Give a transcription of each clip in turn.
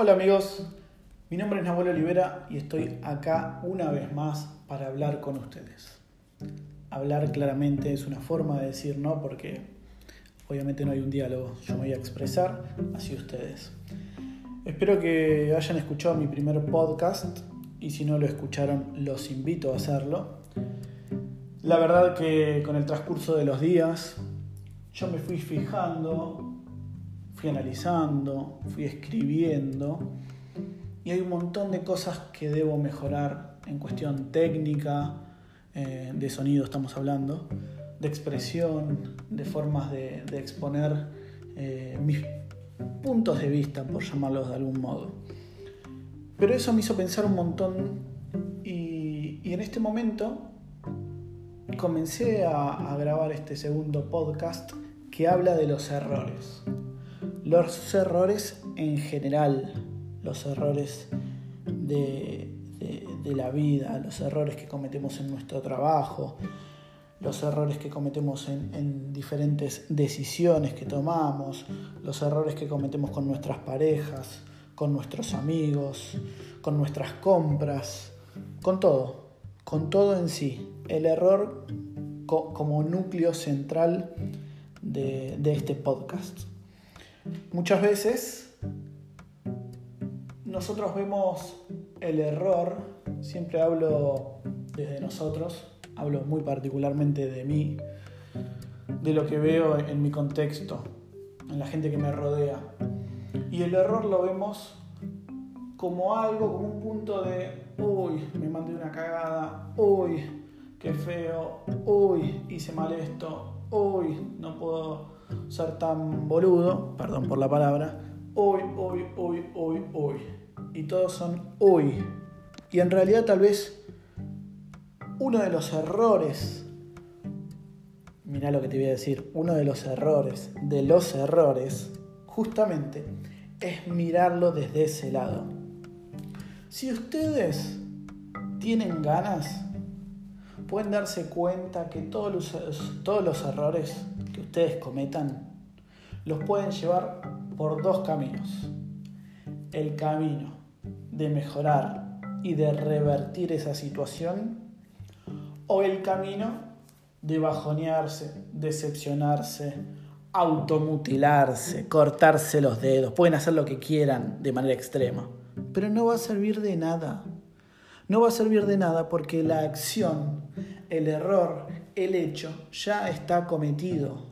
Hola amigos, mi nombre es Nahuel Olivera y estoy acá una vez más para hablar con ustedes. Hablar claramente es una forma de decir no porque obviamente no hay un diálogo, yo me voy a expresar así ustedes. Espero que hayan escuchado mi primer podcast y si no lo escucharon los invito a hacerlo. La verdad que con el transcurso de los días yo me fui fijando fui analizando, fui escribiendo y hay un montón de cosas que debo mejorar en cuestión técnica, eh, de sonido estamos hablando, de expresión, de formas de, exponer eh, mis puntos de vista, por llamarlos de algún modo. Pero eso me hizo pensar un montón y, en este momento comencé a grabar este segundo podcast que habla de los errores los errores en general, los errores de, la vida, los errores que cometemos en nuestro trabajo, los errores que cometemos en, en, diferentes decisiones que tomamos, los errores que cometemos con nuestras parejas, con nuestros amigos, con nuestras compras, con todo, con todo en sí. El error como núcleo central de este podcast. Muchas veces nosotros vemos el error, siempre hablo desde nosotros, hablo muy particularmente de mí, de lo que veo en mi contexto, en la gente que me rodea. Y el error lo vemos como algo, como un punto de, uy, me mandé una cagada, uy, qué feo, uy, hice mal esto, uy, no puedo ser tan boludo, perdón por la palabra, hoy, hoy, hoy, hoy, hoy. Y todos son hoy. Y en realidad tal vez uno de los errores, mira lo que te voy a decir, uno de los errores, de los errores, justamente, es mirarlo desde ese lado. Si ustedes tienen ganas, pueden darse cuenta que todos los, todos los errores ustedes cometan los pueden llevar por dos caminos. El camino de mejorar y de revertir esa situación o el camino de bajonearse, decepcionarse, automutilarse, cortarse los dedos. Pueden hacer lo que quieran de manera extrema, pero no va a servir de nada. No va a servir de nada porque la acción, el error, el hecho ya está cometido.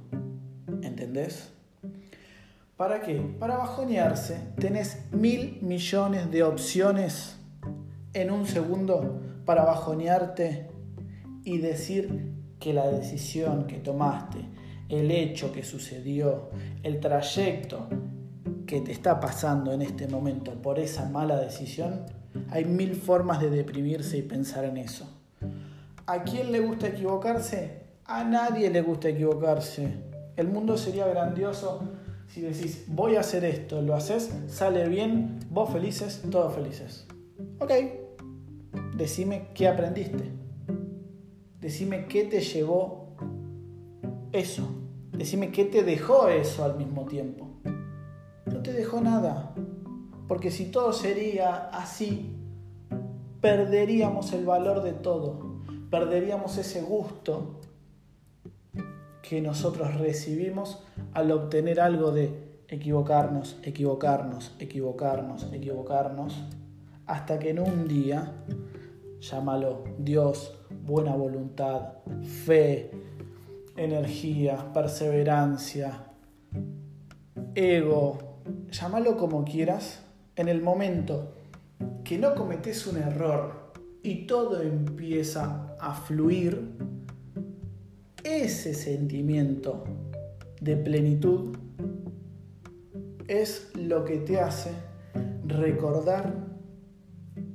¿Entendés? ¿Para qué? Para bajonearse tenés mil millones de opciones en un segundo para bajonearte y decir que la decisión que tomaste, el hecho que sucedió, el trayecto que te está pasando en este momento por esa mala decisión, hay mil formas de deprimirse y pensar en eso. ¿A quién le gusta equivocarse? A nadie le gusta equivocarse. El mundo sería grandioso si decís, voy a hacer esto, lo haces, sale bien, vos felices, todos felices. Ok, decime qué aprendiste. Decime qué te llevó eso. Decime qué te dejó eso al mismo tiempo. No te dejó nada. Porque si todo sería así, perderíamos el valor de todo, perderíamos ese gusto que nosotros recibimos al obtener algo de equivocarnos, equivocarnos, equivocarnos, equivocarnos, hasta que en un día, llámalo Dios, buena voluntad, fe, energía, perseverancia, ego, llámalo como quieras, en el momento que no cometes un error y todo empieza a fluir, ese sentimiento de plenitud es lo que te hace recordar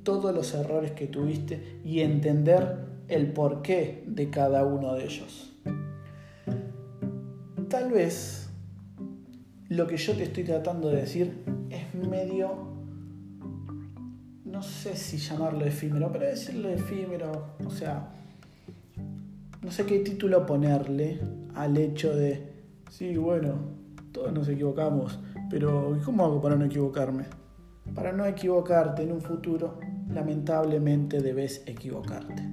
todos los errores que tuviste y entender el porqué de cada uno de ellos. Tal vez lo que yo te estoy tratando de decir es medio no sé si llamarlo efímero, pero decirlo efímero, o sea, no sé qué título ponerle al hecho de, sí, bueno, todos nos equivocamos, pero ¿cómo hago para no equivocarme? para no equivocarte en un futuro, lamentablemente debes equivocarte.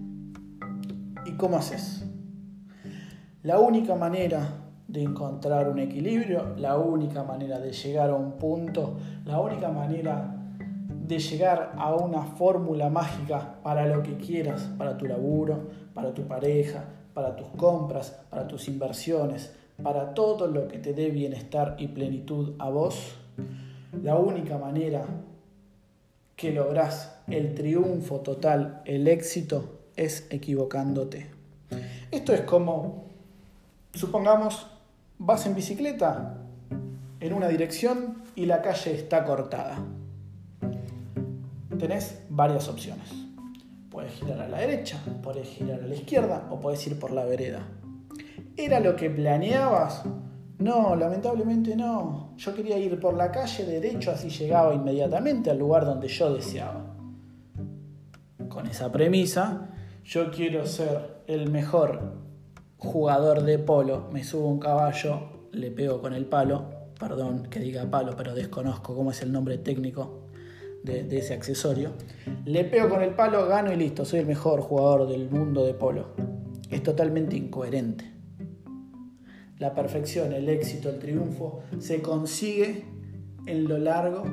¿Y cómo haces? La única manera de encontrar un equilibrio, la única manera de llegar a un punto, la única manera de llegar a una fórmula mágica para lo que quieras, para tu laburo, para tu pareja, para tus compras, para tus inversiones, para todo lo que te dé bienestar y plenitud a vos, la única manera que lográs el triunfo total, el éxito, es equivocándote. Esto es como, supongamos, vas en bicicleta en una dirección y la calle está cortada tenés varias opciones. Puedes girar a la derecha, puedes girar a la izquierda o puedes ir por la vereda. ¿Era lo que planeabas? No, lamentablemente no. Yo quería ir por la calle derecho así llegaba inmediatamente al lugar donde yo deseaba. Con esa premisa, yo quiero ser el mejor jugador de polo, me subo un caballo, le pego con el palo, perdón que diga palo, pero desconozco cómo es el nombre técnico, de, ese accesorio. Le pego con el palo, gano y listo, soy el mejor jugador del mundo de polo. Es totalmente incoherente. La perfección, el éxito, el triunfo se consigue en lo largo,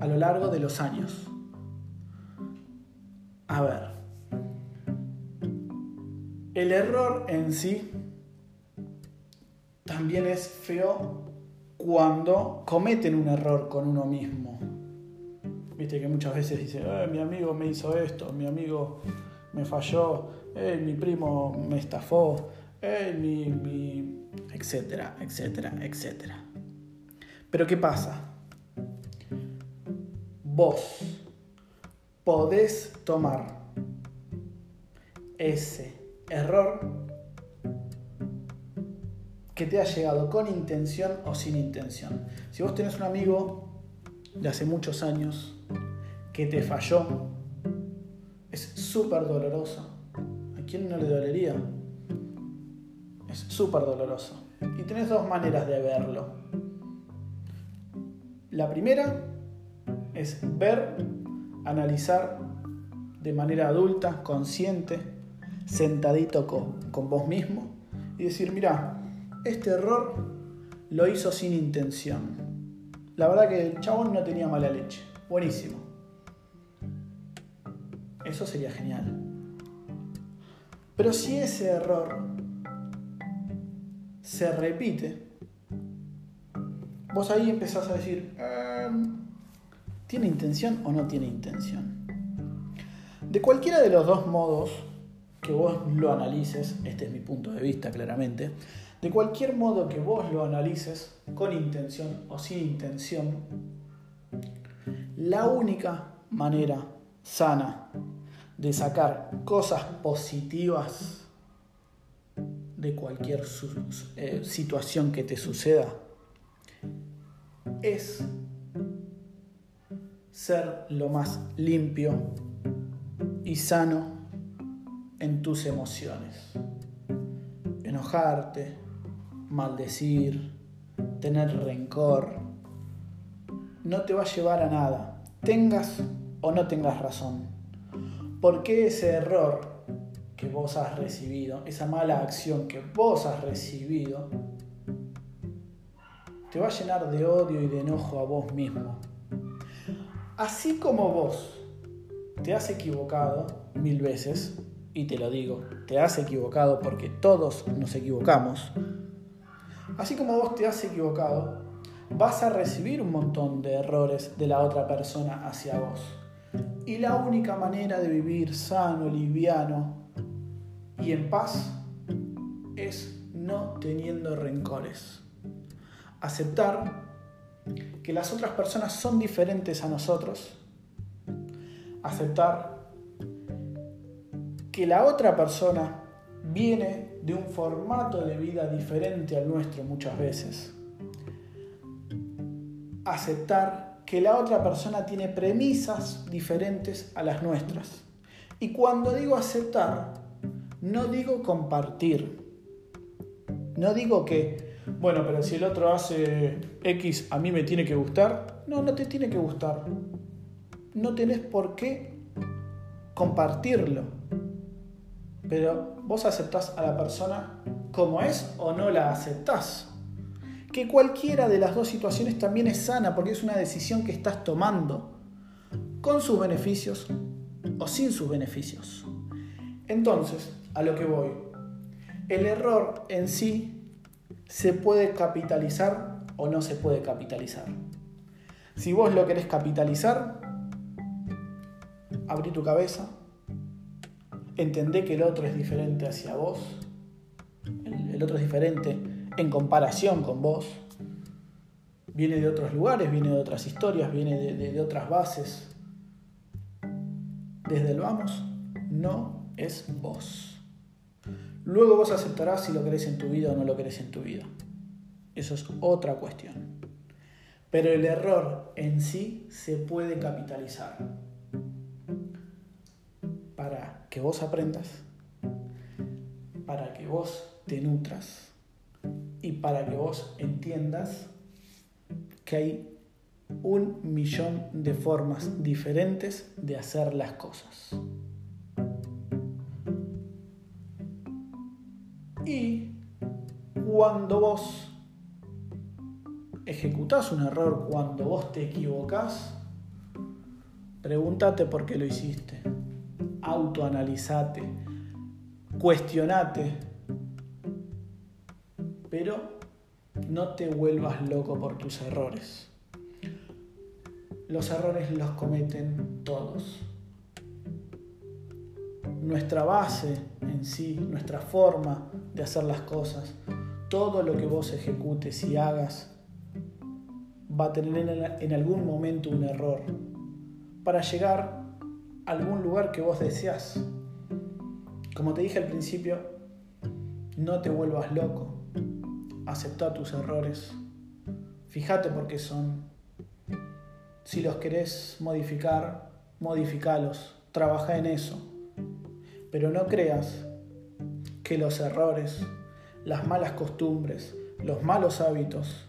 a lo largo de los años. A ver, el error en sí también es feo cuando cometen un error con uno mismo. Viste que muchas veces dice, eh, mi amigo me hizo esto, mi amigo me falló, eh, mi primo me estafó, eh, mi, mi, etcétera, etcétera, etcétera. Pero ¿qué pasa? Vos podés tomar ese error que te ha llegado con intención o sin intención. Si vos tenés un amigo de hace muchos años que te falló es súper doloroso. ¿A quién no le dolería? Es súper doloroso. Y tenés dos maneras de verlo. La primera es ver, analizar de manera adulta, consciente, sentadito con, con vos mismo y decir, mira, este error lo hizo sin intención. La verdad que el chabón no tenía mala leche. Buenísimo. Eso sería genial. Pero si ese error se repite, vos ahí empezás a decir, em, ¿tiene intención o no tiene intención? De cualquiera de los dos modos que vos lo analices, este es mi punto de vista claramente, de cualquier modo que vos lo analices, con intención o sin intención, la única manera sana de sacar cosas positivas de cualquier eh, situación que te suceda es ser lo más limpio y sano en tus emociones. Enojarte, maldecir, tener rencor, no te va a llevar a nada, tengas o no tengas razón. Porque ese error que vos has recibido, esa mala acción que vos has recibido, te va a llenar de odio y de enojo a vos mismo. Así como vos te has equivocado mil veces, y te lo digo, te has equivocado porque todos nos equivocamos, así como vos te has equivocado, vas a recibir un montón de errores de la otra persona hacia vos. Y la única manera de vivir sano, liviano y en paz es no teniendo rencores. Aceptar que las otras personas son diferentes a nosotros. Aceptar que la otra persona viene de un formato de vida diferente al nuestro muchas veces. Aceptar que la otra persona tiene premisas diferentes a las nuestras. Y cuando digo aceptar, no digo compartir. No digo que bueno, pero si el otro hace X, a mí me tiene que gustar. No, no te tiene que gustar. No tenés por qué compartirlo. Pero vos aceptás a la persona como es o no la aceptás. Que cualquiera de las dos situaciones también es sana porque es una decisión que estás tomando, con sus beneficios o sin sus beneficios. Entonces, a lo que voy, el error en sí se puede capitalizar o no se puede capitalizar. Si vos lo querés capitalizar, abrí tu cabeza, entendé que el otro es diferente hacia vos, el, otro es diferente en comparación con vos, viene de otros lugares, viene de otras historias, viene de, otras bases. Desde el vamos, no es vos. Luego vos aceptarás si lo querés en tu vida o no lo querés en tu vida. Eso es otra cuestión. Pero el error en sí se puede capitalizar para que vos aprendas, para que vos te nutras y para que vos entiendas que hay un millón de formas diferentes de hacer las cosas. Y cuando vos ejecutás un error, cuando vos te equivocás, pregúntate por qué lo hiciste. Autoanalizate, cuestionate, pero no te vuelvas loco por tus errores. Los errores los cometen todos. Nuestra base en sí, nuestra forma de hacer las cosas, todo lo que vos ejecutes y hagas, va a tener en algún momento un error para llegar a algún lugar que vos deseas. Como te dije al principio, no te vuelvas loco, acepta tus errores, fíjate por qué son. Si los querés modificar, modificalos, trabaja en eso. Pero no creas que los errores, las malas costumbres, los malos hábitos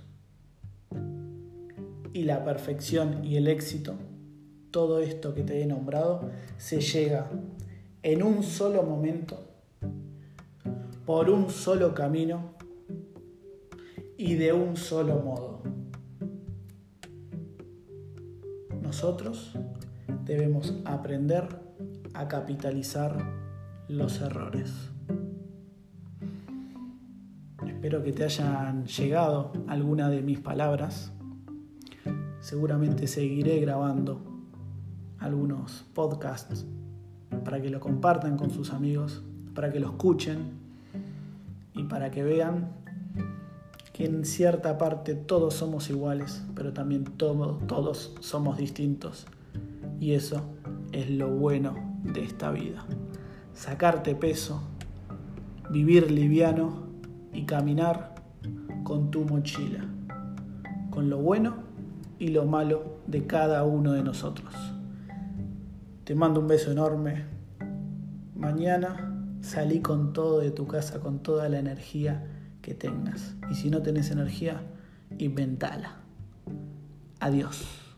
y la perfección y el éxito, todo esto que te he nombrado, se llega en un solo momento, por un solo camino y de un solo modo. Nosotros debemos aprender a capitalizar los errores. Espero que te hayan llegado alguna de mis palabras. Seguramente seguiré grabando algunos podcasts para que lo compartan con sus amigos, para que lo escuchen y para que vean en cierta parte todos somos iguales, pero también todos, somos distintos. Y eso es lo bueno de esta vida. Sacarte peso, vivir liviano y caminar con tu mochila, con lo bueno y lo malo de cada uno de nosotros. Te mando un beso enorme. Mañana salí con todo de tu casa, con toda la energía que tengas. Y si no tenés energía, inventala. Adiós.